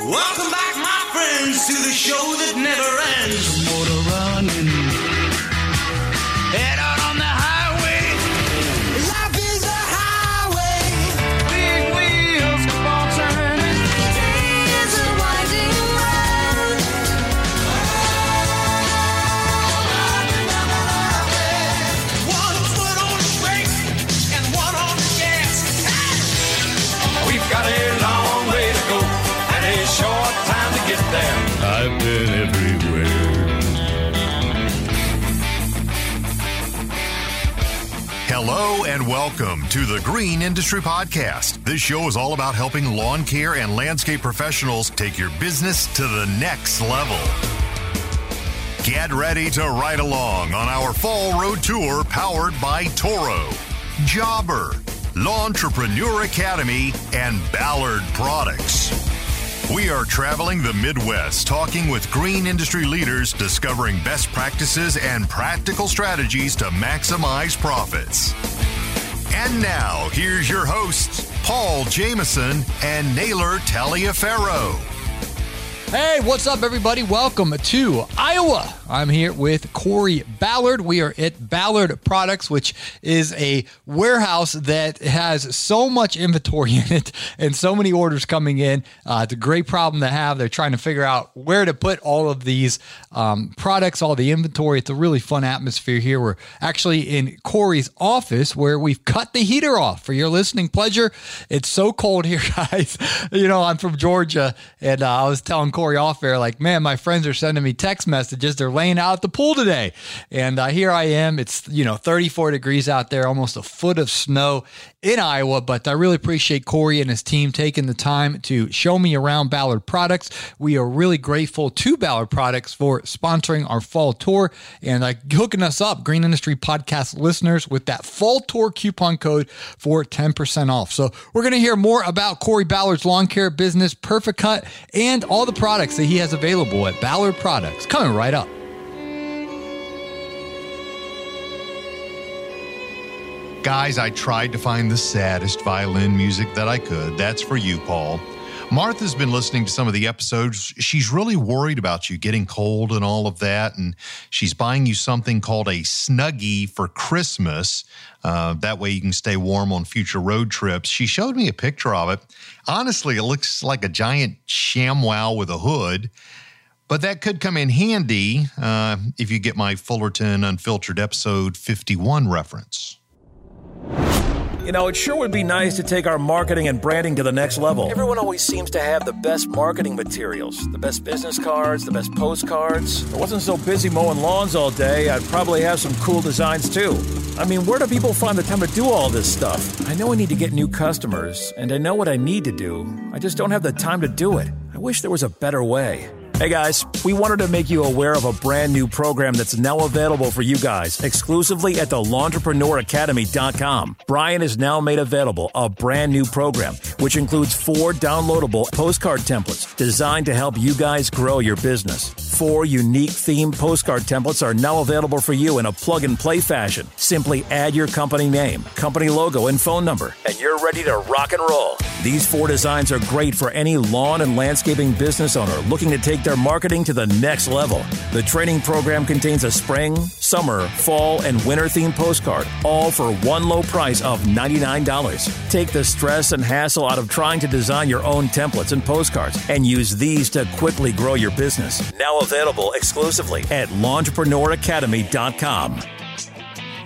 Welcome back, my friends, to the show that never ends. Welcome to the Green Industry Podcast. This show is all about helping lawn care and landscape professionals take your business to the next level. Get ready to ride along on our fall road tour powered by Toro, Jobber, Entrepreneur Academy, and Ballard Products. We are traveling the Midwest talking with green industry leaders, discovering best practices and practical strategies to maximize profits. And now, here's your hosts, Paul Jameson and Naylor Taliaferro. Hey, what's up, everybody? Welcome to Iowa. I'm here with Corey Ballard. We are at Ballard Products, which is a warehouse that has so much inventory in it and so many orders coming in. Uh, it's a great problem to have. They're trying to figure out where to put all of these um, products, all the inventory. It's a really fun atmosphere here. We're actually in Corey's office where we've cut the heater off for your listening pleasure. It's so cold here, guys. you know, I'm from Georgia, and uh, I was telling Corey off air, like, man, my friends are sending me text messages. They're laying out at the pool today. And uh, here I am. It's, you know, 34 degrees out there, almost a foot of snow in Iowa. But I really appreciate Corey and his team taking the time to show me around Ballard Products. We are really grateful to Ballard Products for sponsoring our fall tour and uh, hooking us up, Green Industry Podcast listeners, with that fall tour coupon code for 10% off. So we're going to hear more about Corey Ballard's lawn care business, Perfect Cut, and all the products that he has available at Ballard Products. Coming right up. Guys, I tried to find the saddest violin music that I could. That's for you, Paul. Martha's been listening to some of the episodes. She's really worried about you getting cold and all of that. And she's buying you something called a Snuggie for Christmas. Uh, that way you can stay warm on future road trips. She showed me a picture of it. Honestly, it looks like a giant ShamWow with a hood. But that could come in handy uh, if you get my Fullerton Unfiltered episode 51 reference. You know, it sure would be nice to take our marketing and branding to the next level. Everyone always seems to have the best marketing materials, the best business cards, the best postcards. If I wasn't so busy mowing lawns all day, I'd probably have some cool designs too. I mean, where do people find the time to do all this stuff? I know I need to get new customers, and I know what I need to do. I just don't have the time to do it. I wish there was a better way. Hey guys, we wanted to make you aware of a brand new program that's now available for you guys exclusively at the LawntrepreneurAcademy.com. Brian has now made available a brand new program which includes four downloadable postcard templates designed to help you guys grow your business. Four unique theme postcard templates are now available for you in a plug and play fashion. Simply add your company name, company logo, and phone number, and you're ready to rock and roll. These four designs are great for any lawn and landscaping business owner looking to take their marketing to the next level. The training program contains a spring, summer, fall, and winter themed postcard, all for one low price of $99. Take the stress and hassle out of trying to design your own templates and postcards and use these to quickly grow your business. Now available exclusively at LawntrepreneurAcademy.com.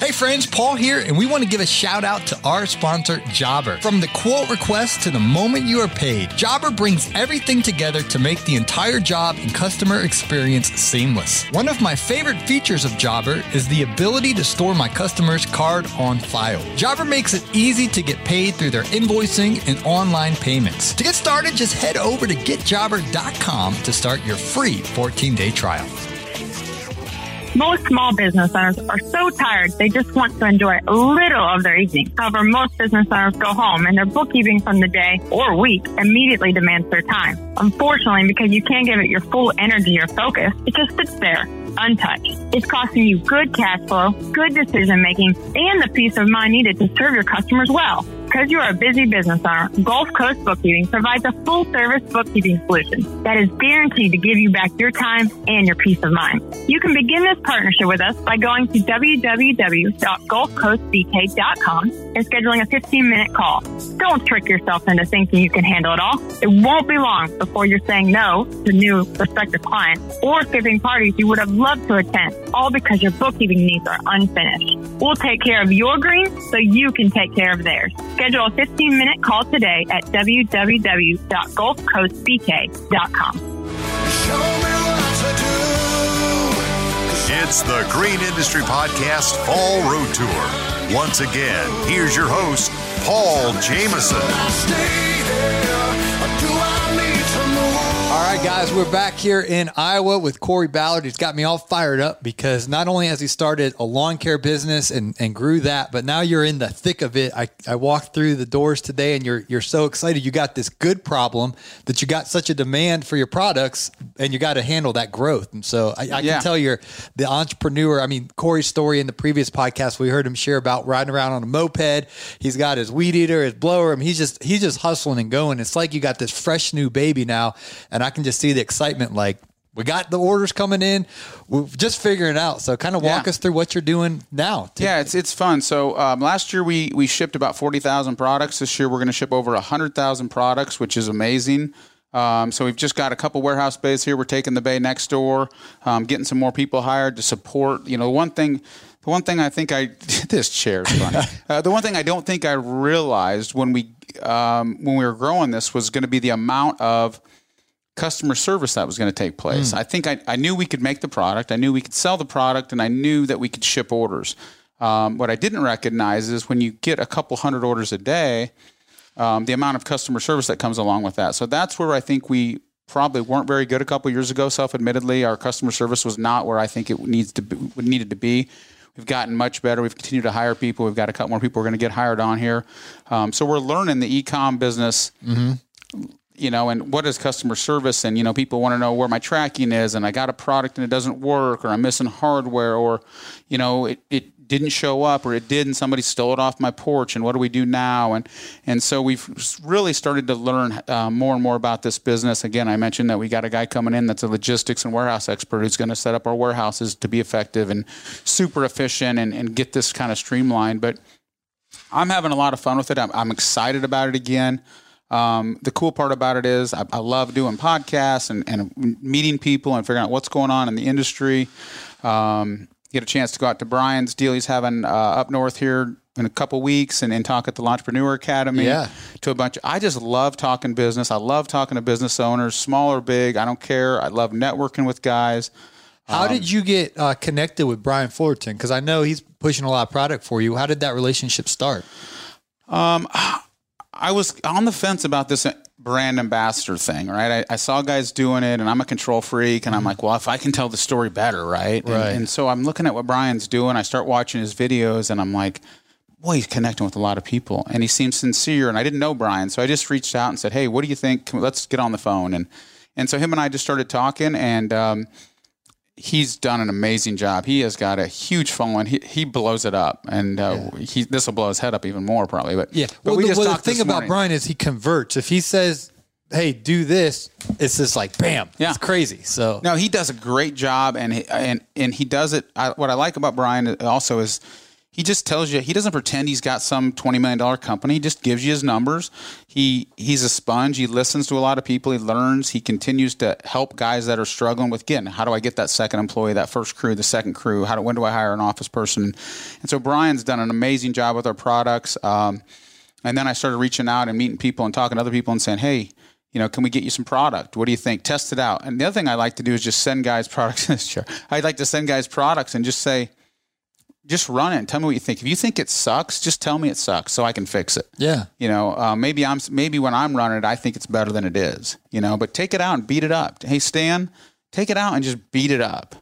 Hey friends, Paul here, and we want to give a shout out to our sponsor, Jobber. From the quote request to the moment you are paid, Jobber brings everything together to make the entire job and customer experience seamless. One of my favorite features of Jobber is the ability to store my customer's card on file. Jobber makes it easy to get paid through their invoicing and online payments. To get started, just head over to getjobber.com to start your free 14 day trial. Most small business owners are so tired they just want to enjoy a little of their evening. However, most business owners go home and their bookkeeping from the day or week immediately demands their time. Unfortunately, because you can't give it your full energy or focus, it just sits there untouched. It's costing you good cash flow, good decision making, and the peace of mind needed to serve your customers well. Because you are a busy business owner, Gulf Coast Bookkeeping provides a full service bookkeeping solution that is guaranteed to give you back your time and your peace of mind. You can begin this partnership with us by going to www.gulfcoastbk.com and scheduling a 15 minute call. Don't trick yourself into thinking you can handle it all. It won't be long before you're saying no to new prospective clients or skipping parties you would have loved to attend, all because your bookkeeping needs are unfinished. We'll take care of your green so you can take care of theirs. Schedule a 15 minute call today at www.gulfcoastbk.com. It's the Green Industry Podcast Fall Road Tour. Once again, here's your host, Paul Jameson. Right, guys, we're back here in Iowa with Corey Ballard. He's got me all fired up because not only has he started a lawn care business and, and grew that, but now you're in the thick of it. I, I walked through the doors today and you're you're so excited. You got this good problem that you got such a demand for your products and you got to handle that growth. And so I, I Yeah. can tell you're the entrepreneur. I mean, Corey's story in the previous podcast, we heard him share about riding around on a moped. He's got his weed eater, his blower. I mean, he's just he's just hustling and going. It's like you got this fresh new baby now, and I can just see the excitement. Like we got the orders coming in, we're just figuring it out. So, kind of walk Yeah. us through what you're doing now. to- Yeah, it's it's fun. So um, last year we we shipped about forty thousand products. This year we're going to ship over hundred thousand products, which is amazing. Um, so we've just got a couple warehouse bays here. We're taking the bay next door, um, getting some more people hired to support. You know, one thing. The one thing I think I this chair is funny. uh, the one thing I don't think I realized when we um, when we were growing this was going to be the amount of customer service that was going to take place. I think I, I knew we could make the product, I knew we could sell the product, and I knew that we could ship orders. Um, what I didn't recognize is when you get a couple hundred orders a day, um, the amount of customer service that comes along with that. So that's where I think we probably weren't very good a couple years ago. Self-admittedly, our customer service was not where I think it needs to be, needed to be. We've gotten much better. We've continued to hire people. We've got a couple more people we're going to get hired on here. Um, so we're learning the e-com business you know, and what is customer service? And, you know, people want to know where my tracking is and I got a product and it doesn't work or I'm missing hardware or, you know, it, it didn't show up or it did and somebody stole it off my porch and what do we do now? And, and so we've really started to learn uh, more and more about this business. Again, I mentioned that we got a guy coming in that's a logistics and warehouse expert who's going to set up our warehouses to be effective and super efficient and, and get this kind of streamlined. But I'm having a lot of fun with it. I'm, I'm excited about it again. Um, the cool part about it is I, I love doing podcasts and, and meeting people and figuring out what's going on in the industry. Um, get a chance to go out to Brian's deal he's having uh, up north here in a couple weeks and, and talk at the Entrepreneur Academy Yeah. to a bunch. I just love talking business. I love talking to business owners, small or big. I don't care. I love networking with guys. How Um, did you get uh, connected with Brian Fullerton? Because I know he's pushing a lot of product for you. How did that relationship start? I was on the fence about this brand ambassador thing, right? I, I saw guys doing it, and I'm a control freak, and I'm like, well, if I can tell the story better, right? And, Right. and so I'm looking at what Brian's doing. I start watching his videos, and I'm like, boy, he's connecting with a lot of people, and he seems sincere. And I didn't know Brian, so I just reached out and said, hey, what do you think? Let's get on the phone. And and so him and I just started talking, and um, he's done an amazing job. He has got a huge following. He, he blows it up, and uh, he this will blow his head up even more probably. But Yeah. but well, we the, just well, the thing about. Brian is he converts. If he says, "Hey, do this," it's just like bam. Yeah. It's crazy. So No, he does a great job, and he, and and he does it. I, what I like about Brian also is he just tells you he doesn't pretend he's got some twenty million dollar company. He just gives you his numbers. He he's a sponge. He listens to a lot of people. He learns. He continues to help guys that are struggling with again. How do I get that second employee, that first crew, the second crew? How do when do I hire an office person? And so Brian's done an amazing job with our products. Um, and then I started reaching out and meeting people and talking to other people and saying, hey. You know, can we get you some product? What do you think? Test it out. And the other thing I like to do is just send guys products. I'd like to send guys products and just say, just run it and tell me what you think. If you think it sucks, just tell me it sucks so I can fix it. Yeah. You know, uh, maybe I'm maybe when I'm running it, I think it's better than it is. You know, but take it out and beat it up. Hey Stan, take it out and just beat it up.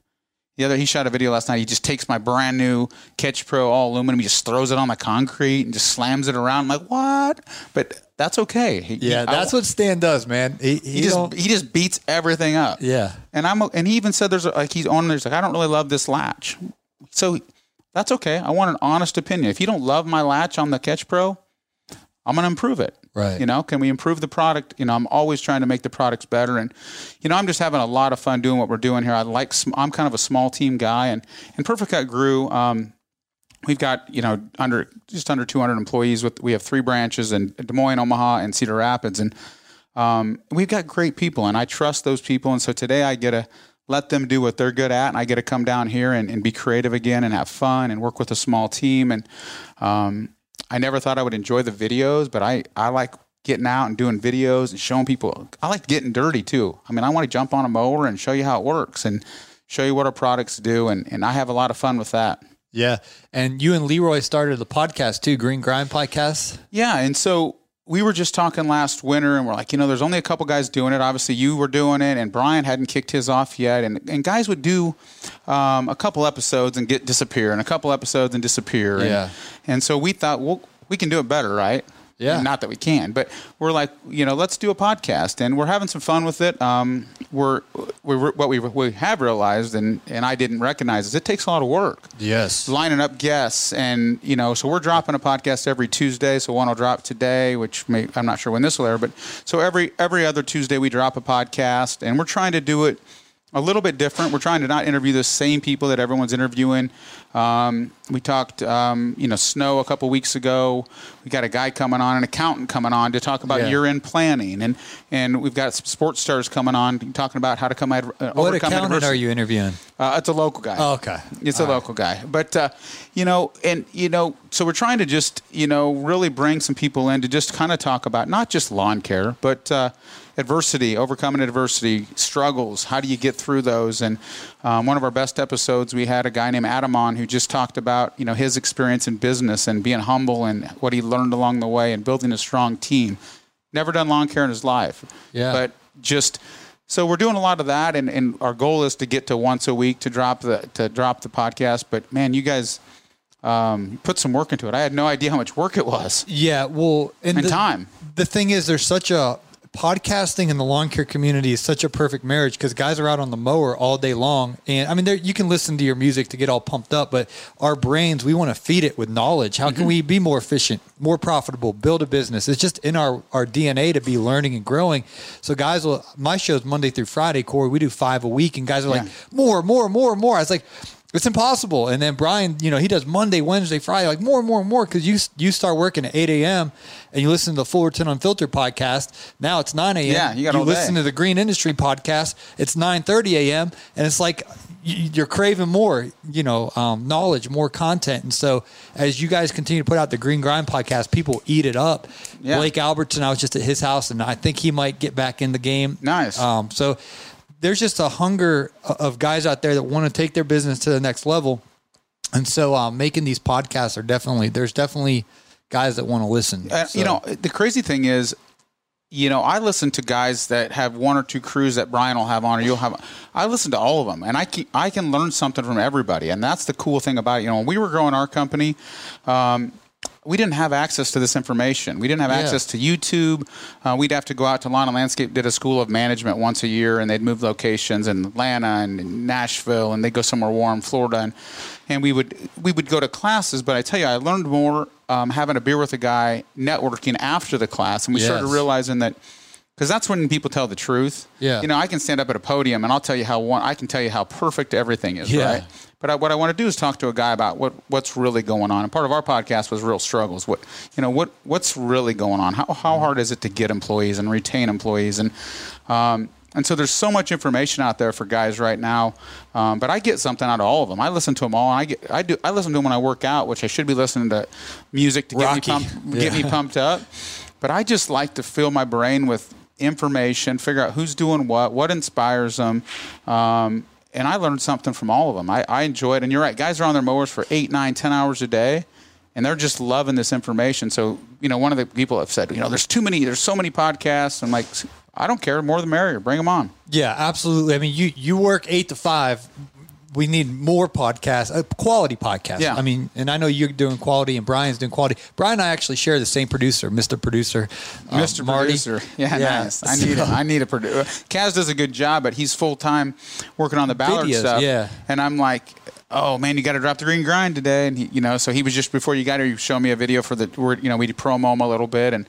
The other, he shot a video last night. He just takes my brand new Catch Pro all aluminum. He just throws it on the concrete and just slams it around. I'm like, what? But that's okay. He- Yeah, that's I- what Stan does, man. He, he, he just he just beats everything up. yeah. And I'm and he even said there's a, like he's on there's like I don't really love this latch. So that's okay. I want an honest opinion. If you don't love my latch on the Catch Pro, I'm going to improve it. Right. You know, can we improve the product? You know, I'm always trying to make the products better and you know, I'm just having a lot of fun doing what we're doing here. I like I'm kind of a small team guy and and Perfect Cut grew um We've got you know under just under 200 employees. With we have three branches in Des Moines, Omaha, and Cedar Rapids, and um, we've got great people, and I trust those people. And so today I get to let them do what they're good at, and I get to come down here and, and be creative again and have fun and work with a small team. And um, I never thought I would enjoy the videos, but I I like getting out and doing videos and showing people. I like getting dirty too. I mean, I want to jump on a mower and show you how it works and show you what our products do, and and I have a lot of fun with that. Yeah. And you and Leroy started the podcast too, Green Grind Podcast. Yeah, and so we were just talking last winter, and we're like, you know, there's only a couple guys doing it. Obviously, you were doing it, and Brian hadn't kicked his off yet. And and guys would do um, a couple episodes and get disappear, and a couple episodes and disappear. And, Yeah. And so we thought, well, we can do it better, right? Yeah. Not that we can, but we're like, you know, let's do a podcast, and we're having some fun with it. Um, we're, we're what we we have realized, and and I didn't recognize is it takes a lot of work Yes. lining up guests and you know so we're dropping a podcast every tuesday so one will drop today which may i'm not sure when this will air but so every every other tuesday we drop a podcast and we're trying to do it a little bit different we're trying to not interview the same people that everyone's interviewing um, we talked um, you know snow a couple weeks ago we got a guy coming on an accountant coming on to talk about Yeah. year-end planning and and we've got some sports stars coming on talking about how to come ad, uh, What overcome accountant adversity. are you interviewing? uh, it's a local guy Oh, okay. it's a local guy, but uh, you know, and you know, so we're trying to just you know really bring some people in to just kind of talk about not just lawn care, but uh, adversity, overcoming adversity, struggles. How do you get through those? And um, one of our best episodes, we had a guy named Adam on who just talked about you know his experience in business and being humble and what he learned along the way and building a strong team. Never done lawn care in his life, Yeah. but just so we're doing a lot of that, and, and our goal is to get to once a week to drop the to drop the podcast. But man, you guys um, put some work into it. I had no idea how much work it was Yeah. Well, and, and the, time. the thing is, there's such a podcasting in the lawn care community is such a perfect marriage because guys are out on the mower all day long, and I mean, there you can listen to your music to get all pumped up, but our brains we want to feed it with knowledge. How Mm-hmm. can we be more efficient, more profitable, build a business? It's just in our our DNA to be learning and growing. So guys, will my show's Monday through Friday. Corey, we do five a week, and guys are like Yeah. more, more, more, more. I was like. It's impossible. And then Brian, you know, he does Monday, Wednesday, Friday, like more and more and more because you you start working at 8 a.m. and you listen to the Fullerton Unfiltered podcast. Now it's 9 a.m. Yeah, you got all listen day. to the Green Industry podcast. It's 9:30 a.m. and it's like you're craving more, you know, um, knowledge, more content. And so as you guys continue to put out the Green Grind podcast, people eat it up. Yeah. Blake Albertson, I was just at his house, and I think he might get back in the game. Nice. Um, so there's just a hunger of guys out there that want to take their business to the next level. And so um, making these podcasts are definitely there's definitely guys that want to listen. Uh, So- You know, the crazy thing is, you know, I listen to guys that have one or two crews that Brian will have on, or you'll have. I listen to all of them, and I can I can learn something from everybody, and that's the cool thing about it. You know, when we were growing our company. Um, we didn't have access to this information. We didn't have Yeah. access to YouTube. Uh, we'd have to go out to Lawn and Landscape. Did a school of management once a year, and they'd move locations in Atlanta and Nashville, and they'd go somewhere warm, Florida, and and we would we would go to classes. But I tell you, I learned more um, having a beer with a guy, networking after the class, and we started realizing that because that's when people tell the truth. Yeah. You know, I can stand up at a podium and I'll tell you how one, I can tell you how perfect everything is, Yeah. right? But I, what I want to do is talk to a guy about what what's really going on. And part of our podcast was real struggles. What you know, what what's really going on? How how hard is it to get employees and retain employees? And um, and so there's so much information out there for guys right now. Um, but I get something out of all of them. I listen to them all. And I get I do I listen to them when I work out, which I should be listening to music to get Rocky. me pumped, get me pumped up. But I just like to fill my brain with information, figure out who's doing what, what inspires them. Um, and I learned something from all of them. I, I enjoy it. And you're right, guys are on their mowers for eight, nine, ten hours a day, and they're just loving this information. So, you know, one of the people have said, you know, there's too many, there's so many podcasts. I'm like, I don't care. More the merrier. Bring them on. Yeah, absolutely. I mean, you you work eight to five. We need more podcasts, uh, quality podcasts. Yeah. I mean, and I know you're doing quality, and Brian's doing quality. Brian and I actually share the same producer, Mr. Producer, um, Mr. Marty. Producer. Yeah, nice. I need a, I need a producer. Kaz does a good job, but he's full time working on the Ballard Videos, stuff. yeah. And I'm like, oh man, you got to drop the green grind today. And he, you know, so he was just before you got here, you showed me a video for the, you know, we did promo him a little bit, and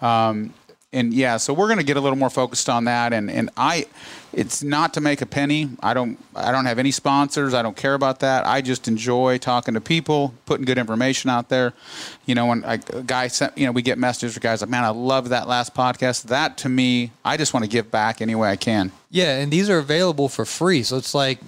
um, and yeah, so we're going to get a little more focused on that. And and I, it's not to make a penny. I don't I don't have any sponsors. I don't care about that. I just enjoy talking to people, putting good information out there. You know, when I, a guy sent, you know, we get messages from guys like, man, I love that last podcast. That to me, I just want to give back any way I can. Yeah, and these are available for free. So it's like,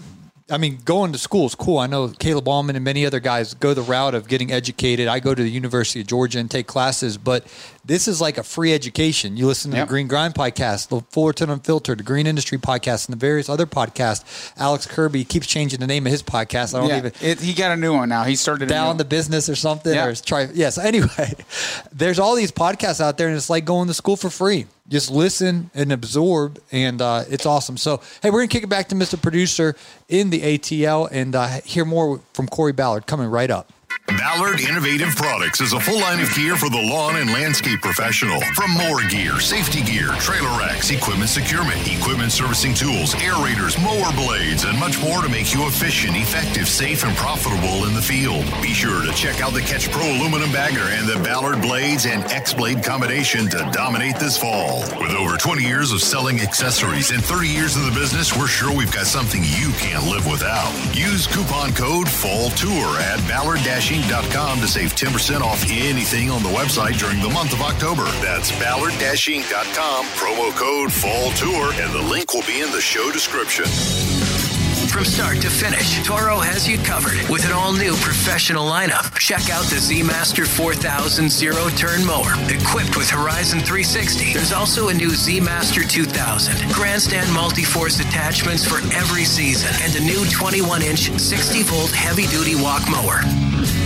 I mean, going to school is cool. I know Caleb Allman and many other guys go the route of getting educated. I go to the University of Georgia and take classes, but this is like a free education. You listen to Yep. the Green Grind podcast, the Fullerton Unfiltered, the Green Industry podcast, and the various other podcasts. Alex Kirby keeps changing the name of his podcast. I don't Yeah, even it, he got a new one now. He started down the business or something or try yes anyway there's all these podcasts out there and it's like going to school for free just listen and absorb and uh, it's awesome. So hey we're gonna kick it back to mr producer in the atl and uh, hear more from corey ballard coming right up Ballard Innovative Products is a full line of gear for the lawn and landscape professional. From mower gear, safety gear, trailer racks, equipment securement, equipment servicing tools, aerators, mower blades, and much more to make you efficient, effective, safe, and profitable in the field. Be sure to check out the Catch Pro aluminum bagger and the Ballard blades and X blade combination to dominate this fall. With over 20 years of selling accessories and 30 years in the business, we're sure we've got something you can't live without. Use coupon code FALL TOUR at ballard-inc.com to save 10% off anything on the website during the month of October. That's ballard-inc.com, promo code FALL TOUR, and the link will be in the show description. From start to finish, Toro has you covered with an all new professional lineup. Check out the Z Master 4000 zero turn mower equipped with Horizon 360. There's also a new Z Master 2000 grandstand multi force attachments for every season and a new 21 inch 60 volt heavy duty walk mower.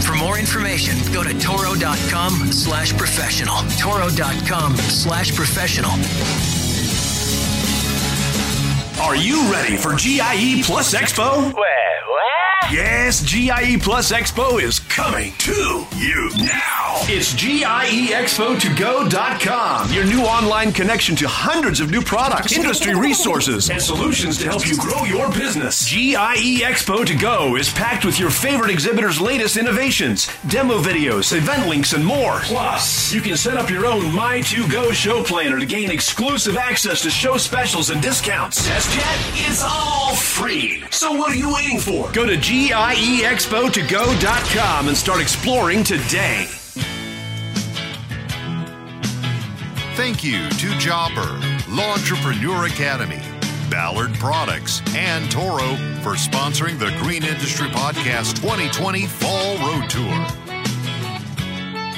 For more information, go to toro.com slash professional. Toro.com slash professional. Are you ready for GIE Plus Expo? what? Yes, GIE Plus Expo is coming to you now. It's E GIEExpo2go.com, your new online connection to hundreds of new products, industry resources, and solutions to help you grow your business. GIE Expo to Go is packed with your favorite exhibitors' latest innovations, demo videos, event links, and more. Plus, you can set up your own My2Go show planner to gain exclusive access to show specials and discounts. Test yet? It's all free. So what are you waiting for? Go to E GIEExpo2go.com and start exploring today. Thank you to Jobber, Lawntrepreneur Academy, Ballard Products, and Toro for sponsoring the Green Industry Podcast 2020 Fall Road Tour.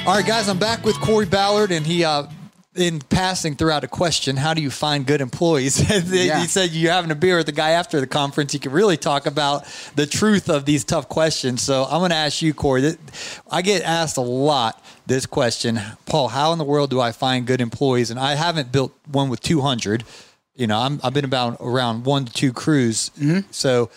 all right guys i'm back with corey ballard and he uh in passing throughout a question, how do you find good employees? he Yeah. said you're having a beer with the guy after the conference. You can really talk about the truth of these tough questions. So I'm going to ask you, Corey. I get asked a lot this question, Paul. How in the world do I find good employees? And I haven't built one with 200. You know, I'm, I've been about around one to two crews. Mm-hmm. So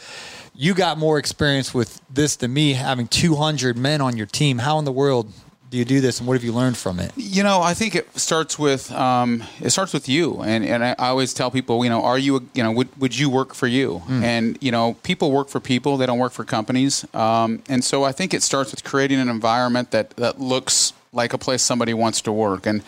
you got more experience with this than me, having 200 men on your team. How in the world do you do this, and what have you learned from it? You know, I think it starts with um, it starts with you, and and I always tell people, you know, are you, a, you know, would would you work for you? And you know, people work for people; they don't work for companies. Um, and so I think it starts with creating an environment that that looks like a place somebody wants to work. And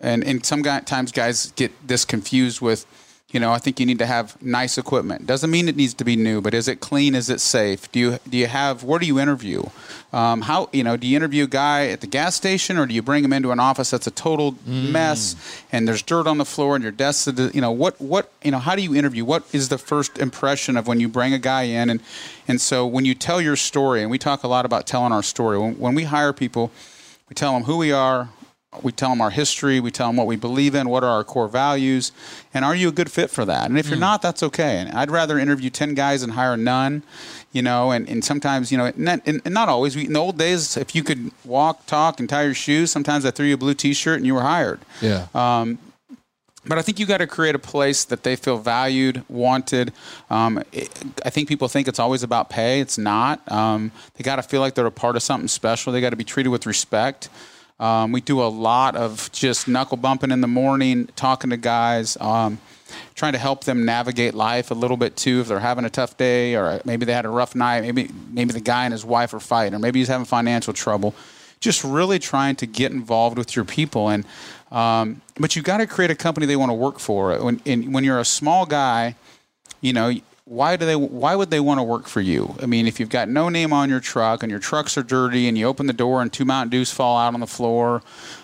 and and some guy, times guys get this confused with, you know, I think you need to have nice equipment. Doesn't mean it needs to be new, but is it clean? Is it safe? Do you do you have? Where do you interview? Um, how you know? Do you interview a guy at the gas station, or do you bring him into an office that's a total mess and there's dirt on the floor and your desk? You know what? What you know? How do you interview? What is the first impression of when you bring a guy in? And and so when you tell your story, and we talk a lot about telling our story. When, when we hire people, we tell them who we are. We tell them our history. We tell them what we believe in. What are our core values? And are you a good fit for that? And if you're not, that's okay. And I'd rather interview ten guys and hire none. You know, and, and sometimes you know, and not, and, and not always. We, in the old days, if you could walk, talk, and tie your shoes, sometimes I threw you a blue T-shirt and you were hired. Yeah. Um, but I think you got to create a place that they feel valued, wanted. Um, it, I think people think it's always about pay. It's not. Um, they got to feel like they're a part of something special. They got to be treated with respect. Um, we do a lot of just knuckle bumping in the morning, talking to guys, um, trying to help them navigate life a little bit too. If they're having a tough day, or maybe they had a rough night, maybe maybe the guy and his wife are fighting, or maybe he's having financial trouble. Just really trying to get involved with your people, and um, but you got to create a company they want to work for. When when you're a small guy, you know why do they why would they want to work for you? I mean if you've got no name on your truck and your trucks are dirty and you open the door and two mountain dews fall out on the floor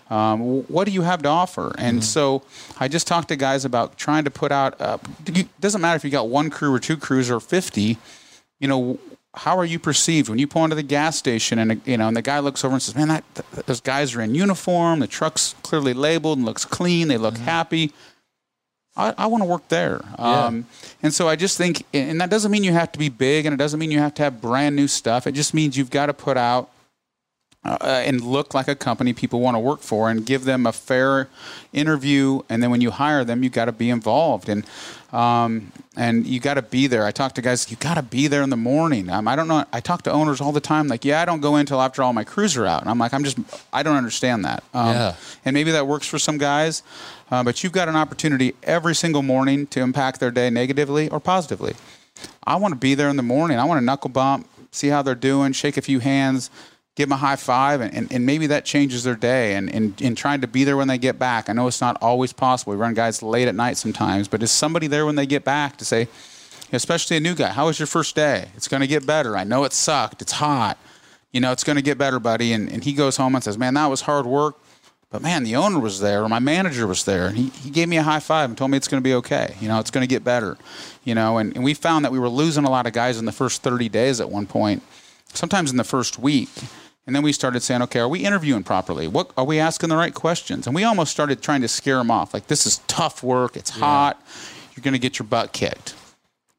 um, what do you have to offer? And so i just talked to guys about trying to put out uh, doesn't matter if you got one crew or two crews or 50 you know how are you perceived? When you pull into the gas station and you know and the guy looks over and says man that, th- those guys are in uniform the truck's clearly labeled and looks clean they look happy I, I want to work there. Um, and so I just think, and that doesn't mean you have to be big and it doesn't mean you have to have brand new stuff. It just means you've got to put out uh, and look like a company people want to work for and give them a fair interview. And then when you hire them, you got to be involved and, um, and you got to be there. I talk to guys, you got to be there in the morning. Um, I don't know. I talk to owners all the time. Like, yeah, I don't go in until after all my crews are out. And I'm like, I'm just, I don't understand that. Um, Yeah. And maybe that works for some guys, uh, but you've got an opportunity every single morning to impact their day negatively or positively. I want to be there in the morning. I want to knuckle bump, see how they're doing, shake a few hands, give them a high five, and, and, and maybe that changes their day. And, and trying to be there when they get back. I know it's not always possible. We run guys late at night sometimes, but is somebody there when they get back to say, especially a new guy, how was your first day? It's going to get better. I know it sucked. It's hot. You know, it's going to get better, buddy. And, and he goes home and says, man, that was hard work. But man, the owner was there, or my manager was there, and he, he gave me a high five and told me it's going to be okay. You know, it's going to get better. You know, and, and we found that we were losing a lot of guys in the first 30 days at one point, sometimes in the first week. And then we started saying, okay, are we interviewing properly? What are we asking the right questions? And we almost started trying to scare them off. Like, this is tough work. It's hot. You're going to get your butt kicked.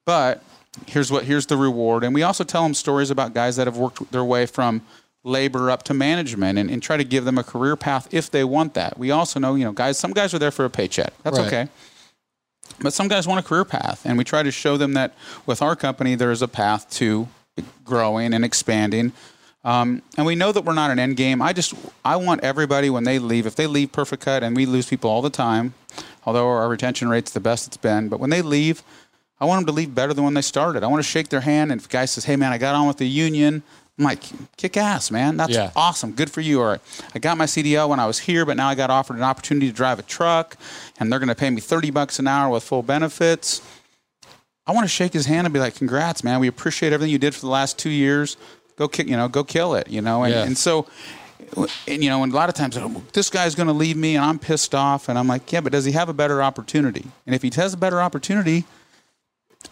But here's what here's the reward. And we also tell them stories about guys that have worked their way from labor up to management and, and try to give them a career path if they want that. We also know, you know, guys, some guys are there for a paycheck. That's Right. okay. But some guys want a career path, and we try to show them that with our company, there is a path to growing and expanding. Um, and we know that we're not an end game. I just I want everybody when they leave, if they leave Perfect Cut, and we lose people all the time, although our retention rate's the best it's been, but when they leave, I want them to leave better than when they started. I want to shake their hand, and if a guy says, "Hey, man, I got on with the union," I'm like, "Kick ass, man! That's Yeah. awesome. Good for you." Or I got my CDL when I was here, but now I got offered an opportunity to drive a truck, and they're going to pay me thirty bucks an hour with full benefits. I want to shake his hand and be like, "Congrats, man! We appreciate everything you did for the last two years. Go kick, you know, go kill it, you know." And, Yeah. and so, and you know, and a lot of times, "Oh, this guy's going to leave me, and I'm pissed off, and I'm like, "Yeah, but does he have a better opportunity? And if he has a better opportunity,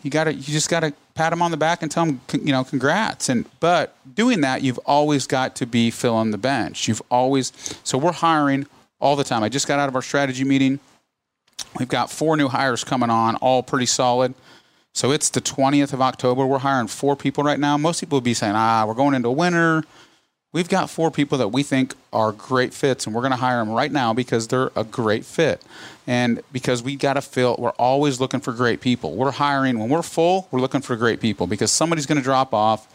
you got to, you just got to pat him on the back and tell him, you know, congrats." And but doing that, you've always got to be filling the bench. You've always, so we're hiring all the time. I just got out of our strategy meeting. We've got four new hires coming on, all pretty solid. So it's the 20th of October. We're hiring four people right now. Most people would be saying, ah, we're going into winter. We've got four people that we think are great fits, and we're going to hire them right now because they're a great fit. And because we got to fill, we're always looking for great people. We're hiring, when we're full, we're looking for great people because somebody's going to drop off.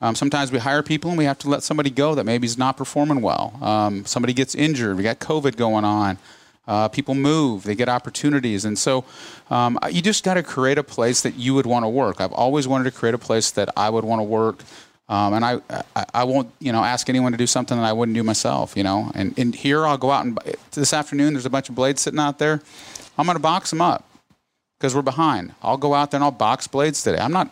Um, sometimes we hire people and we have to let somebody go that maybe is not performing well. Um, somebody gets injured. We got COVID going on. Uh, people move, they get opportunities. And so um, you just got to create a place that you would want to work. I've always wanted to create a place that I would want to work. Um, and I, I, I won't, you know, ask anyone to do something that I wouldn't do myself, you know. And, and here I'll go out and this afternoon. There's a bunch of blades sitting out there. I'm going to box them up because we're behind. I'll go out there and I'll box blades today. I'm not,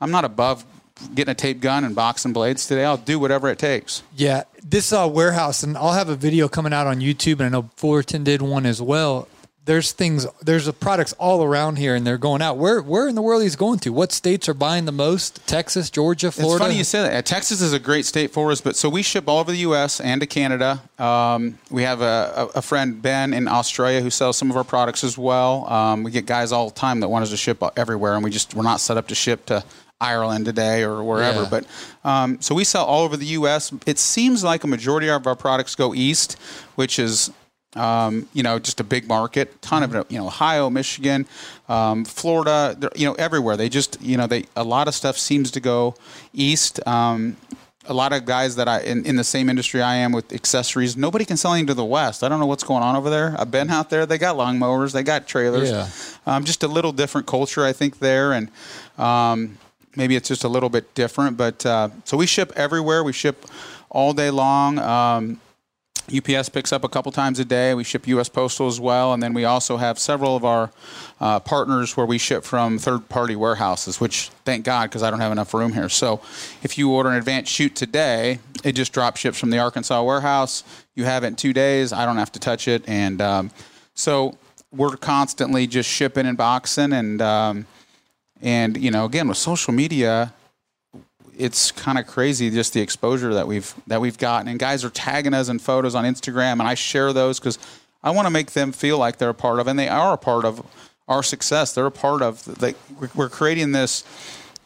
I'm not above getting a tape gun and boxing blades today. I'll do whatever it takes. Yeah, this uh, warehouse, and I'll have a video coming out on YouTube, and I know Fullerton did one as well. There's things, there's products all around here, and they're going out. Where, where in the world he's going to? What states are buying the most? Texas, Georgia, Florida. It's funny you say that. Texas is a great state for us, but so we ship all over the U.S. and to Canada. Um, we have a, a, a friend Ben in Australia who sells some of our products as well. Um, we get guys all the time that want us to ship everywhere, and we just we're not set up to ship to Ireland today or wherever. Yeah. But um, so we sell all over the U.S. It seems like a majority of our products go east, which is um, you know just a big market. Ton of it, you know Ohio, Michigan, um, Florida, you know everywhere. They just you know they a lot of stuff seems to go east. Um, a lot of guys that I in, in the same industry I am with accessories, nobody can sell anything to the west. I don't know what's going on over there. I've been out there. They got lawnmowers, they got trailers. Yeah. Um, just a little different culture, I think, there, and um, maybe it's just a little bit different. But uh, so we ship everywhere. We ship all day long. Um, UPS picks up a couple times a day. We ship U.S. Postal as well, and then we also have several of our uh, partners where we ship from third-party warehouses. Which, thank God, because I don't have enough room here. So, if you order an Advanced Chute today, it just drop ships from the Arkansas warehouse. You have it in two days. I don't have to touch it, and um, so we're constantly just shipping and boxing, and um, and you know, again with social media, it's kind of crazy just the exposure that we've that we've gotten. And guys are tagging us in photos on Instagram and I share those because I want to make them feel like they're a part of and they are a part of our success. They're a part of we're- we're creating this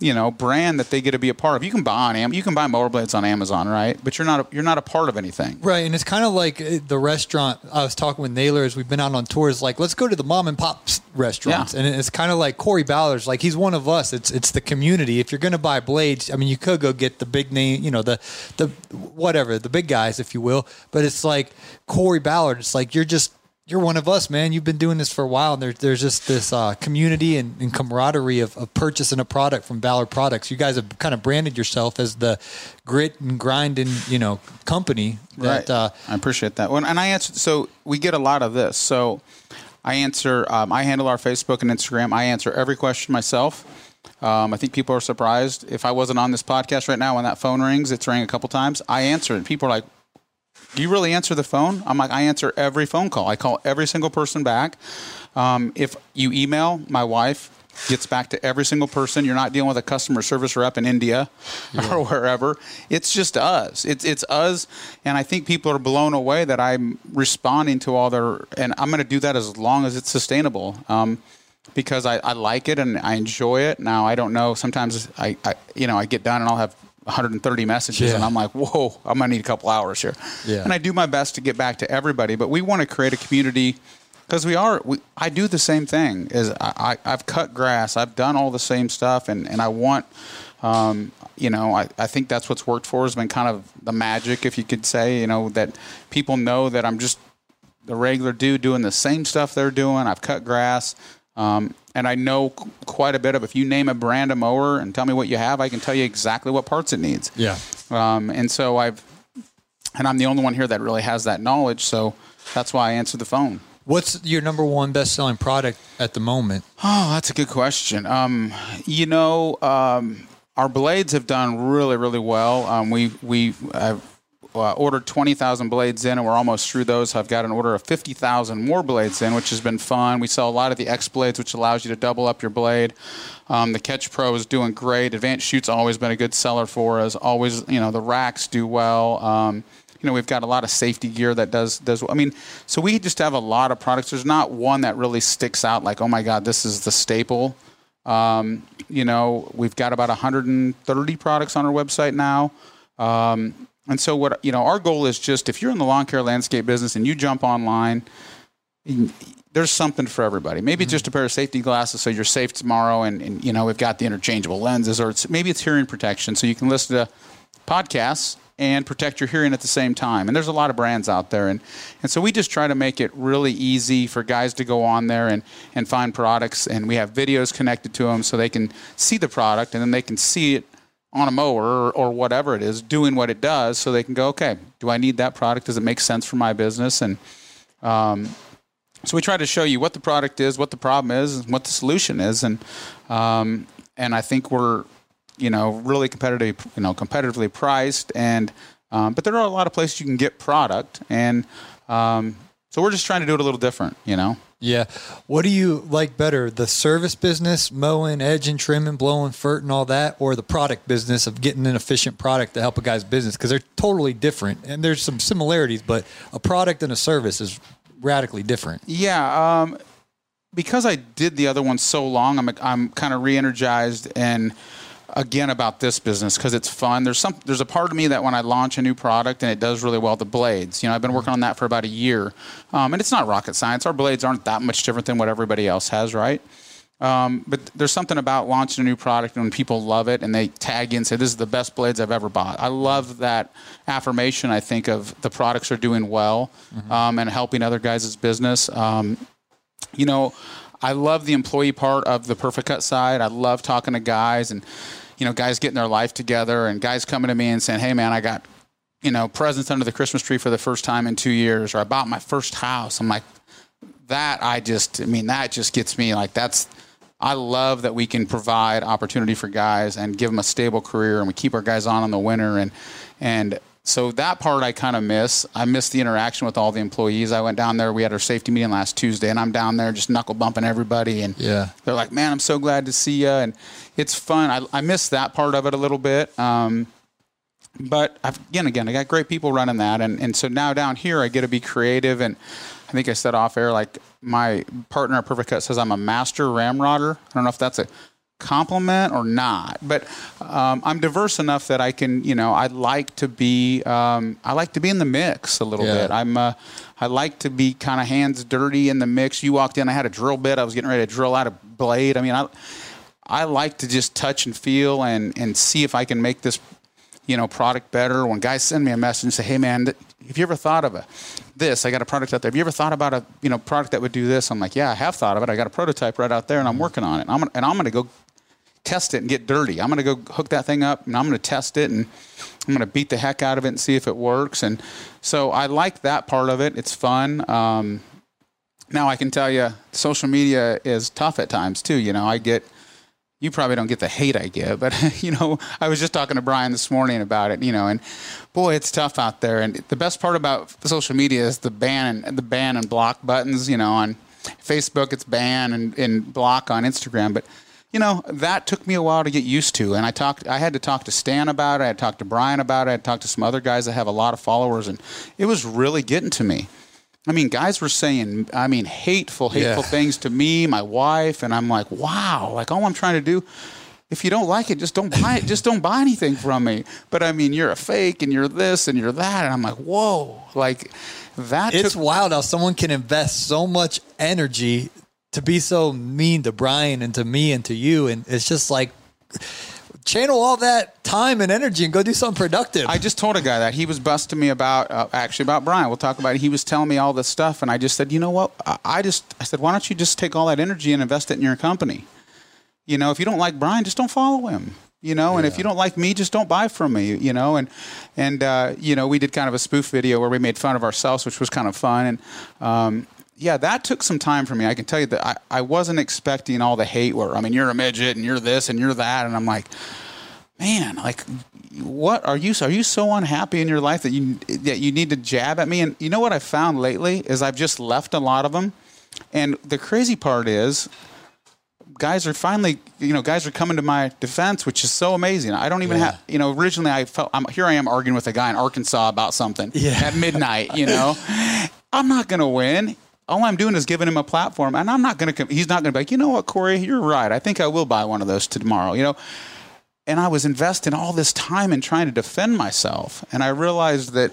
you know brand that they get to be a part of you can buy on Am- you can buy mower blades on Amazon right but you're not a, you're not a part of anything Right, and it's kind of like uh, the restaurant. I was talking with Naylor as we've been out on tours. Like, let's go to the mom and pop restaurants, Yeah. and it's kind of like Corey Ballard's. Like, he's one of us. It's it's the community. If you're going to buy blades, I mean, you could go get the big name, you know, the the whatever, the big guys, if you will. But it's like Corey Ballard. It's like you're just you're one of us, man. You've been doing this for a while, and there's there's just this uh, community and, and camaraderie of, of purchasing a product from Ballard Products. You guys have kind of branded yourself as the grit and grind and you know company that right. uh, I appreciate that. Well, and I answer. So we get a lot of this. So I answer. Um, I handle our Facebook and Instagram. I answer every question myself. Um, I think people are surprised. If I wasn't on this podcast right now, when that phone rings, it's rang a couple times. I answer it. People are like, "Do you really answer the phone?" I'm like, "I answer every phone call. I call every single person back. Um, if you email, my wife gets back to every single person. You're not dealing with a customer service rep in India or wherever. It's just us. It's it's us, and I think people are blown away that I'm responding to all their. And I'm going to do that as long as it's sustainable. Um, because I, I like it and I enjoy it. Now I don't know. Sometimes I, I you know I get done and I'll have 130 messages Yeah. and I'm like, whoa, I'm gonna need a couple hours here. Yeah. And I do my best to get back to everybody, but we want to create a community because we are. We, I do the same thing. Is I, I I've cut grass. I've done all the same stuff, and and I want. Um, you know, I, I think that's what's worked for us. Been kind of the magic, if you could say. You know that people know that I'm just the regular dude doing the same stuff they're doing. I've cut grass. Um, and I know qu- quite a bit of. If you name a brand of mower and tell me what you have, I can tell you exactly what parts it needs. Yeah. Um, and so I've, and I'm the only one here that really has that knowledge. So that's why I answered the phone. What's your number one best selling product at the moment? Oh, that's a good question. Um, you know, um, our blades have done really, really well. Um, we we uh, uh, ordered twenty thousand blades in, and we're almost through those. I've got an order of fifty thousand more blades in, which has been fun. We sell a lot of the X blades, which allows you to double up your blade. Um, the Catch Pro is doing great. Advanced Chute's always been a good seller for us. Always, you know, the racks do well. Um, you know, we've got a lot of safety gear that does does. I mean, so we just have a lot of products. There's not one that really sticks out like, oh my God, this is the staple. Um, you know, we've got about 130 products on our website now. Um, and so what you know, our goal is just if you're in the lawn care landscape business and you jump online, there's something for everybody. Maybe it's just a pair of safety glasses so you're safe tomorrow, and, and you know we've got the interchangeable lenses, or it's maybe it's hearing protection so you can listen to podcasts and protect your hearing at the same time. And there's a lot of brands out there, and and so we just try to make it really easy for guys to go on there and and find products, and we have videos connected to them so they can see the product, and then they can see it on a mower or, or whatever it is, doing what it does, so they can go, okay, do I need that product? Does it make sense for my business? And um, so we try to show you what the product is, what the problem is, and what the solution is, and um, and I think we're you know really competitive, you know, competitively priced, and um, but there are a lot of places you can get product, and um, so we're just trying to do it a little different, you know. Yeah. What do you like better, the service business, mowing, edging, trimming, blowing, fert, and all that, or the product business of getting an efficient product to help a guy's business? Because they're totally different, and there's some similarities, but a product and a service is radically different. Yeah, um, because I did the other one so long, I'm I'm kind of re-energized and again about this business because it's fun. There's some there's a part of me that when I launch a new product and it does really well, the blades. You know, I've been working on that for about a year, um, and it's not rocket science. Our blades aren't that much different than what everybody else has, right? Um, but there's something about launching a new product and when people love it and they tag in and say, This is the best blades I've ever bought. I love that affirmation, I think, of the products are doing well um, and helping other guys' business. Um, you know, I love the employee part of the Perfect Cut side. I love talking to guys and, you know, guys getting their life together and guys coming to me and saying, Hey, man, I got, you know, presents under the Christmas tree for the first time in two years, or I bought my first house. I'm like, that I just, I mean, that just gets me like that's. I love that we can provide opportunity for guys and give them a stable career, and we keep our guys on in the winter, and and so that part I kind of miss. I miss the interaction with all the employees. I went down there. We had our safety meeting last Tuesday, and I'm down there just knuckle bumping everybody, and Yeah. they're like, "Man, I'm so glad to see you," and it's fun. I, I miss that part of it a little bit. Um, but I've, again, again, I got great people running that, and and so now down here I get to be creative, and I think I said off air like my partner at Perfect Cut says I'm a master ramrodder. I don't know if that's a compliment or not, but um, I'm diverse enough that I can, you know, I like to be, um, I like to be in the mix a little Yeah. bit. I'm, uh, I like to be kind of hands dirty in the mix. You walked in, I had a drill bit. I was getting ready to drill out a blade. I mean, I, I like to just touch and feel and and see if I can make this, you know, product better. When guys send me a message and say, "Hey, man, th- have you ever thought of a this? I got a product out there. Have you ever thought about a you know product that would do this?" I'm like, "Yeah, I have thought of it. I got a prototype right out there, and I'm working on it. I'm gonna, and I'm going to go test it and get dirty. I'm going to go hook that thing up, and I'm going to test it, and I'm going to beat the heck out of it and see if it works. And so I like that part of it. It's fun. Um, now I can tell you, social media is tough at times too. You know, I get you probably don't get the hate I get, but you know, I was just talking to Brian this morning about it, you know, and boy, it's tough out there. And the best part about social media is the ban and the ban and block buttons, you know, on Facebook it's ban and, and block on Instagram. But you know, that took me a while to get used to. And I talked I had to talk to Stan about it, I had to Brian about it, I had to talk to some other guys that have a lot of followers and it was really getting to me. I mean, guys were saying, I mean, hateful, hateful Yeah. things to me, my wife, and I'm like, wow, like all I'm trying to do. If you don't like it, just don't buy it. Just don't buy anything from me. But I mean, you're a fake, and you're this, and you're that, and I'm like, whoa, like that. It's took, wild how someone can invest so much energy to be so mean to Brian and to me and to you. And it's just like, channel all that time and energy and go do something productive. I just told a guy that he was busting me about uh, actually about Brian. We'll talk about it. He was telling me all this stuff, and I just said, you know what? I, I just I said, why don't you just take all that energy and invest it in your company? You know, if you don't like Brian, just don't follow him. You know, and if you don't like me, just don't buy from me. You know, and and uh, you know, we did kind of a spoof video where we made fun of ourselves, which was kind of fun. And um, yeah, that took some time for me. I can tell you that I, I wasn't expecting all the hate. Where I mean, you're a midget and you're this and you're that, and I'm like, man, like, what are you? Are you so unhappy in your life that you that you need to jab at me? And you know what I found lately is I've just left a lot of them. And the crazy part is, guys are finally, you know, guys are coming to my defense, which is so amazing. I don't even Yeah. have, you know, originally I felt, I'm here. I am arguing with a guy in Arkansas about something Yeah. at midnight. You know, I'm not going to win. All I'm doing is giving him a platform, and I'm not going to. He's not going to be like, you know what, Corey, you're right. I think I will buy one of those tomorrow. You know, and I was investing all this time in trying to defend myself, and I realized that,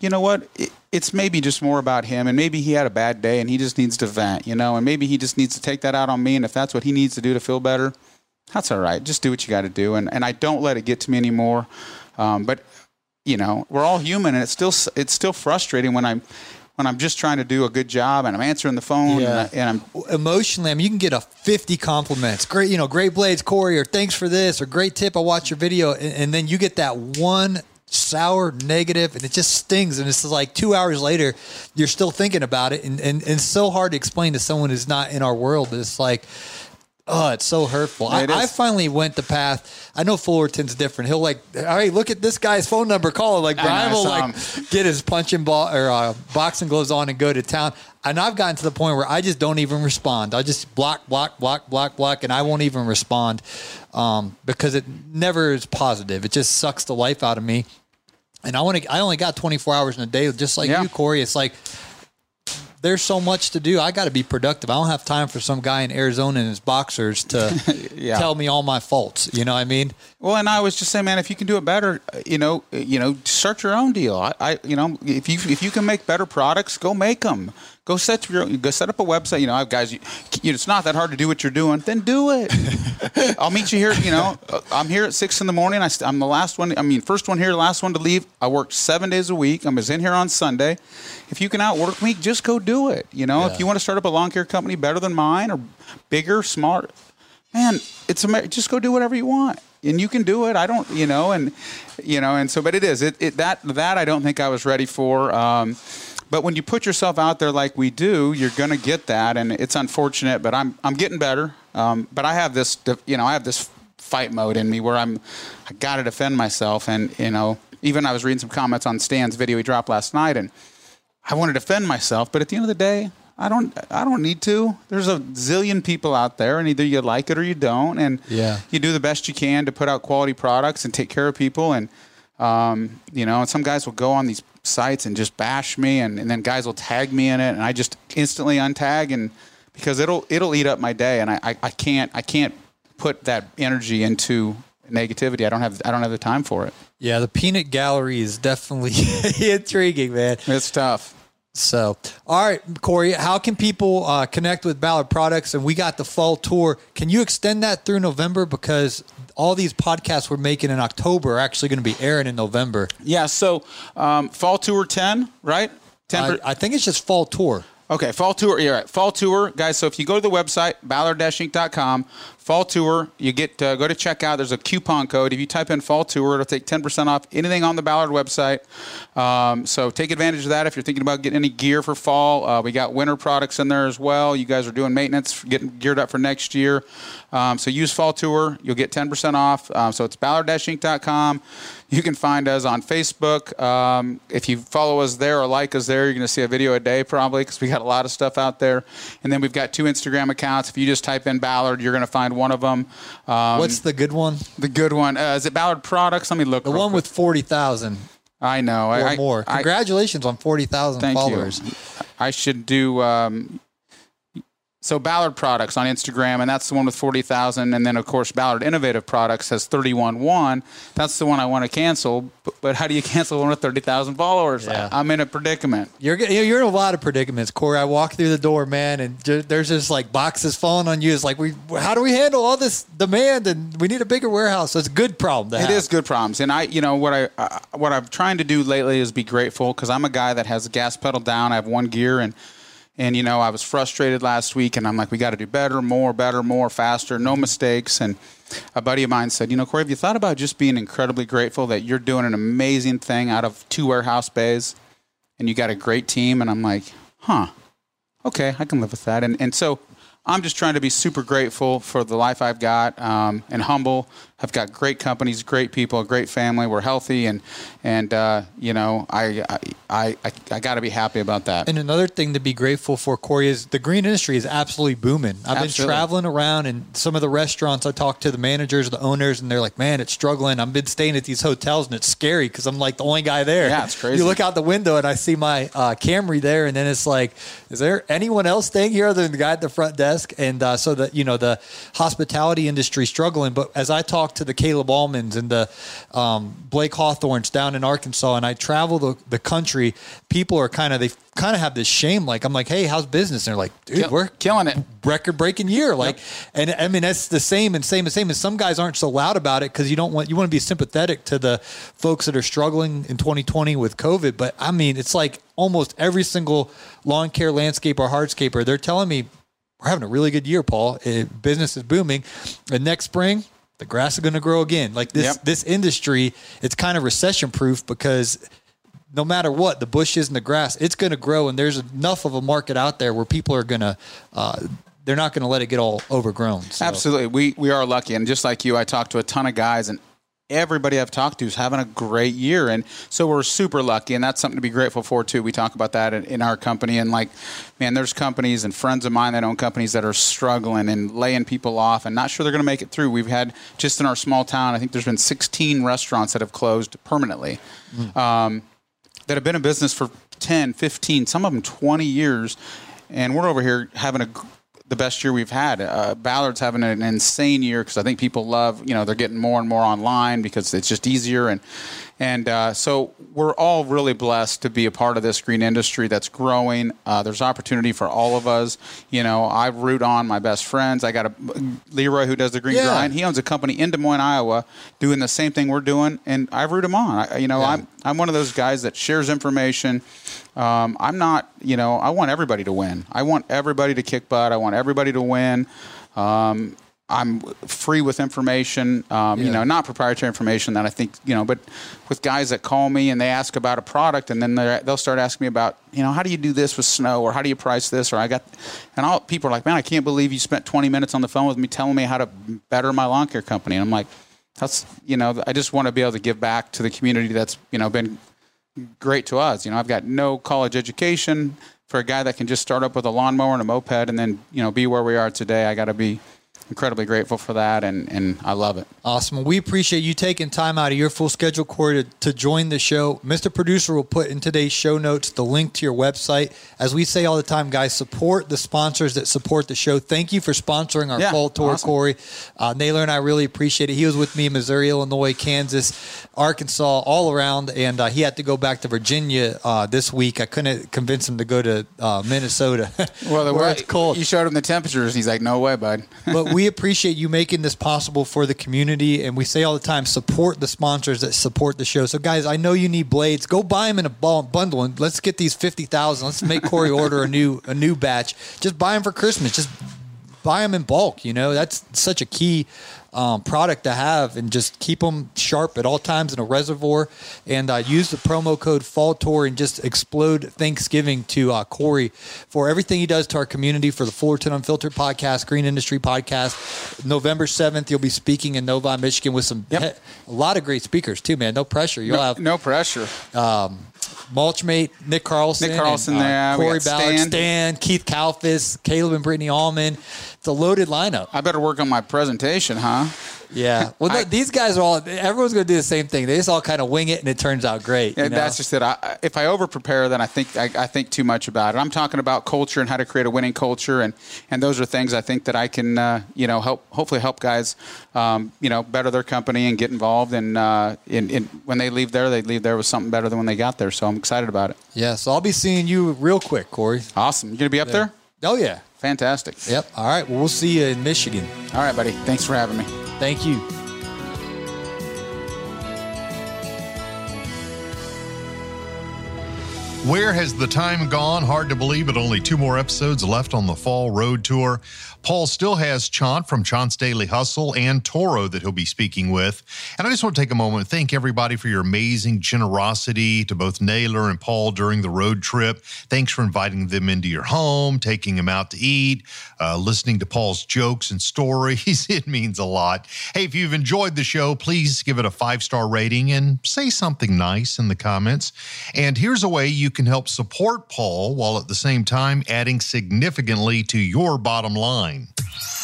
you know what, it, it's maybe just more about him, and maybe he had a bad day, and he just needs to vent, you know, and maybe he just needs to take that out on me, and if that's what he needs to do to feel better, that's all right. Just do what you got to do, and and I don't let it get to me anymore. Um, but you know, we're all human, and it's still it's still frustrating when I'm when I'm just trying to do a good job and I'm answering the phone Yeah. and, I, and I'm emotionally, I mean, you can get a 50 compliments. Great, you know, great blades, Corey, or thanks for this, or great tip. I watched your video. And, and then you get that one sour negative and it just stings. And it's like two hours later, you're still thinking about it. And, and, and it's so hard to explain to someone who's not in our world. It's like, Oh, it's so hurtful. I, I finally went the path. I know Fullerton's different. He'll like, all right, look at this guy's phone number. Call him. Like Brian will like him. get his punching ball or uh, boxing gloves on and go to town. And I've gotten to the point where I just don't even respond. I just block, block, block, block, block, and I won't even respond um, because it never is positive. It just sucks the life out of me. And I want to. I only got 24 hours in a day, just like Yeah. you, Corey. It's like there's so much to do. I got to be productive. I don't have time for some guy in Arizona in his boxers to Yeah. tell me all my faults. You know what I mean? Well, and I was just saying, man, if you can do it better, uh, you know, uh, you know, start your own deal. I, I you know, if you if you can make better products, go make them. Go set your go set up a website. You know, I have guys. You, you, it's not that hard to do what you're doing. Then do it. I'll meet you here. You know, uh, I'm here at six in the morning. I, I'm the last one. I mean, first one here, last one to leave. I work seven days a week. I'm in here on Sunday. If you can outwork me, just go do it. You know, if you want to start up a lawn care company better than mine or bigger, smarter, man, it's Amer- just go do whatever you want. And you can do it. I don't, you know, and you know, and so, but it is it, it that that I don't think I was ready for. Um, but when you put yourself out there like we do, you're going to get that, and it's unfortunate. But I'm I'm getting better. Um, but I have this, you know, I have this fight mode in me where I'm I got to defend myself, and you know, even I was reading some comments on Stan's video he dropped last night, and I want to defend myself, but at the end of the day, I don't. I don't need to. There's a zillion people out there, and either you like it or you don't, and Yeah. you do the best you can to put out quality products and take care of people. And um, you know, and some guys will go on these sites and just bash me, and, and then guys will tag me in it, and I just instantly untag, and because it'll it'll eat up my day, and I, I, I can't I can't put that energy into negativity. I don't have I don't have the time for it. Yeah, the peanut gallery is definitely intriguing, man. It's tough. So, all right, Corey, how can people uh, connect with Ballard Products? And we got the fall tour. Can you extend that through November? Because all these podcasts we're making in October are actually going to be airing in November. Yeah. So um, fall tour ten, right? Ten. I, I think it's just fall tour. Okay, fall tour. You're right. Fall tour, guys. So if you go to the website ballard-inc.com, fall tour, you get uh, go to checkout. There's a coupon code. If you type in fall tour, it'll take 10% off anything on the Ballard website. Um, so take advantage of that if you're thinking about getting any gear for fall. Uh, we got winter products in there as well. You guys are doing maintenance, getting geared up for next year. Um, so use fall tour. You'll get 10% off. Um, so it's ballard-inc.com. You can find us on Facebook. Um, if you follow us there or like us there, you're going to see a video a day probably because we got a lot of stuff out there. And then we've got two Instagram accounts. If you just type in Ballard, you're going to find one of them. Um, What's the good one? the good one? Uh, is it Ballard Products? Let me look. The one quick. with 40,000 I know. or I, I- more. I, Congratulations on 40,000 followers. you. I should do. Um, so Ballard Products on Instagram, and that's the one with forty thousand. And then of course Ballard Innovative Products has thirty-one one. That's the one I want to cancel. But, but how do you cancel one with thirty thousand followers? Yeah. I, am in a predicament. You're you're in a lot of predicaments, Corey. I walk through the door, man, and there's just like boxes falling on you. It's like we, how do we handle all this demand? And we need a bigger warehouse. So it's a good problem to It have. is good problems, and I, you know, what I, uh, what I'm trying to do lately is be grateful because I'm a guy that has the gas pedal down. I have one gear, and and you know, I was frustrated last week, and I'm like, we got to do better, more, better, more, faster, no mistakes. And a buddy of mine said, you know, Corey, have you thought about just being incredibly grateful that you're doing an amazing thing out of two warehouse bays, and you got a great team? And I'm like, huh, okay, I can live with that. And and so. I'm just trying to be super grateful for the life I've got um, and humble. I've got great companies, great people, a great family. We're healthy, and and uh, you know I I I, I got to be happy about that. And another thing to be grateful for, Corey, is the green industry is absolutely booming. I've been traveling around and some of the restaurants I talk to the managers, the owners, and they're like, man, it's struggling. I've been staying at these hotels and it's scary because I'm like the only guy there. Yeah, it's crazy. You look out the window and I see my uh, Camry there, and then it's like, is there anyone else staying here other than the guy at the front desk? Desk, and uh, so that you know the hospitality industry struggling. But as I talk to the Caleb Allmans and the um, Blake Hawthorns down in Arkansas, and I travel the, the country, people are kind of they kind of have this shame. Like I'm like, hey, how's business? And they're like, dude, Kill- we're killing it. record breaking year. Like, and I mean, that's the same and same and same. And some guys aren't so loud about it because you don't want, you want to be sympathetic to the folks that are struggling in 2020 with COVID. But I mean, it's like almost every single lawn care landscaper or hardscaper, they're telling me we're having a really good year, Paul. Eh, business is booming. And next spring, the grass is going to grow again. Like this, Yep. this industry, it's kind of recession proof because no matter what, the bushes and the grass, it's going to grow. And there's enough of a market out there where people are going to, uh, they're not going to let it get all overgrown. So. Absolutely. We we are lucky. And just like you, I talked to a ton of guys and everybody I've talked to is having a great year. And so we're super lucky. And that's something to be grateful for too. We talk about that in, in our company. And like, man, there's companies and friends of mine that own companies that are struggling and laying people off and not sure they're going to make it through. We've had just in our small town, I think there's been 16 restaurants that have closed permanently. Um, that have been in business for 10, 15, some of them 20 years. And we're over here having a the best year we've had. Uh, Ballard's having an insane year because I think people love, you know, they're getting more and more online because it's just easier. And and uh, so we're all really blessed to be a part of this green industry that's growing. Uh, there's opportunity for all of us. You know, I root on my best friends. I got a Leroy who does the green Yeah. grind. He owns a company in Des Moines, Iowa, doing the same thing we're doing, and I root him on. I, you know, I'm I'm one of those guys that shares information. Um, I'm not, you know, I want everybody to win. I want everybody to kick butt. I want everybody to win. Um, I'm free with information, um, you know, not proprietary information that I think, you know, but with guys that call me and they ask about a product and then they'll start asking me about, you know, how do you do this with snow or how do you price this or I got, and all people are like, man, I can't believe you spent 20 minutes on the phone with me telling me how to better my lawn care company. And I'm like, that's, you know, I just want to be able to give back to the community that's, you know, been great to us. You know, I've got no college education for a guy that can just start up with a lawnmower and a moped and then, you know, be where we are today. I got to be incredibly grateful for that and, and I love it. Awesome. Well, we appreciate you taking time out of your full schedule, Corey, to, to join the show. Mr. Producer will put in today's show notes the link to your website. As we say all the time, guys, support the sponsors that support the show. Thank you for sponsoring our Yeah, fall tour, awesome. Corey. Uh, Naylor and I really appreciate it. He was with me in Missouri, Illinois, Kansas, Arkansas, all around, and uh, he had to go back to Virginia uh, this week. I couldn't convince him to go to uh, Minnesota. Well, the where it's cold. You showed him the temperatures and he's like, no way, bud. but we appreciate you making this possible for the community. And we say all the time, support the sponsors that support the show. So, guys, I know you need blades. Go buy them in a bundle, and let's get these fifty thousand. Let's make Corey order a new a new batch. Just buy them for Christmas. Just buy them in bulk. You know, that's such a key um, product to have, and just keep them sharp at all times in a reservoir. And uh, use the promo code Fall Tour and just explode Thanksgiving to uh, Corey for everything he does to our community for the Fullerton Unfiltered podcast, Green Industry podcast. November seventh, you'll be speaking in Novi, Michigan, with some Yep. a lot of great speakers too. Man, no pressure. You'll No, have no pressure. Mulchmate, Nick Carlson, Nick Carlson and, uh, there. Corey Ballard, Stan. Stan, Keith Kalfas, Caleb and Brittany Allman. A loaded lineup. I better work on my presentation, huh? Yeah. Well, no, these guys are all. Everyone's going to do the same thing. They just all kind of wing it, and it turns out great. Yeah, you know? that's just it. I, I- if I over prepare, then I think I, I think too much about it. I'm talking about culture and how to create a winning culture, and and those are things I think that I can uh, you know help hopefully help guys um, you know better their company and get involved. And uh, in, in when they leave there, they leave there with something better than when they got there. So I'm excited about it. yeah. So I'll be seeing you real quick, Corey. Awesome. You gonna be up there? Oh yeah. Fantastic. Yep. All right. Well, we'll see you in Michigan. All right, buddy. Thanks for having me. Thank you. Where has the time gone? Hard to believe, but only two more episodes left on the fall road tour. Paul still has Chant from Chant's Daily Hustle and Toro that he'll be speaking with. And I just want to take a moment thank everybody for your amazing generosity to both Naylor and Paul during the road trip. Thanks for inviting them into your home, taking them out to eat, uh, listening to Paul's jokes and stories. It means a lot. Hey, if you've enjoyed the show, please give it a five star rating and say something nice in the comments. And here's a way you can help support Paul while at the same time adding significantly to your bottom line.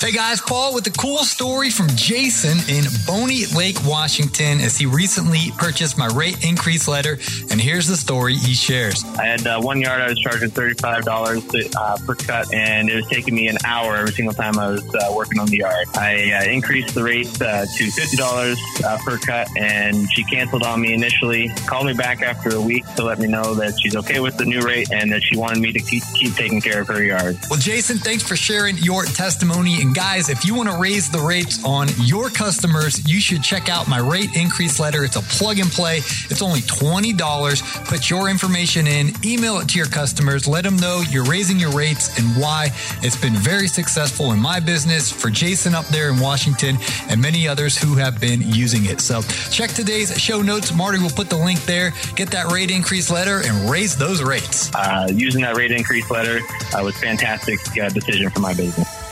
Hey guys, Paul with a cool story from Jason in Bonney Lake, Washington, as he recently purchased my rate increase letter. And here's the story he shares. I had uh, one yard I was charging $35 to, uh, per cut, and it was taking me an hour every single time I was uh, working on the yard. I uh, increased the rate uh, to $50 uh, per cut, and she canceled on me initially, called me back after a week to let me know that she's okay with the new rate and that she wanted me to keep, keep taking care of her yard. Well, Jason, thanks for sharing your testimony. And guys, if you want to raise the rates on your customers, you should check out my rate increase letter. It's a plug and play. It's only $20. Put your information in, email it to your customers, let them know you're raising your rates and why. It's been very successful in my business for Jason up there in Washington and many others who have been using it. So check today's show notes. Marty will put the link there. Get that rate increase letter and raise those rates. Uh, using that rate increase letter uh, was fantastic uh, decision for my business.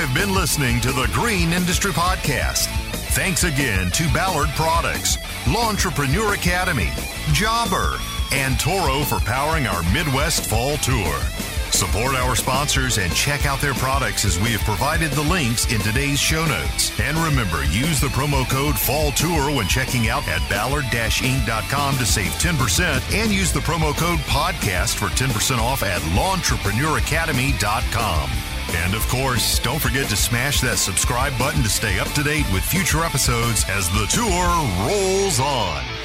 Have been listening to the Green Industry Podcast. Thanks again to Ballard Products, Lawntrepreneur Academy, Jobber, and Toro for powering our Midwest Fall Tour. Support our sponsors and check out their products as we have provided the links in today's show notes. And remember, use the promo code Fall Tour when checking out at ballard-inc.com to save 10% and use the promo code podcast for 10% off at lawntrepreneuracademy.com. And of course, don't forget to smash that subscribe button to stay up to date with future episodes as the tour rolls on.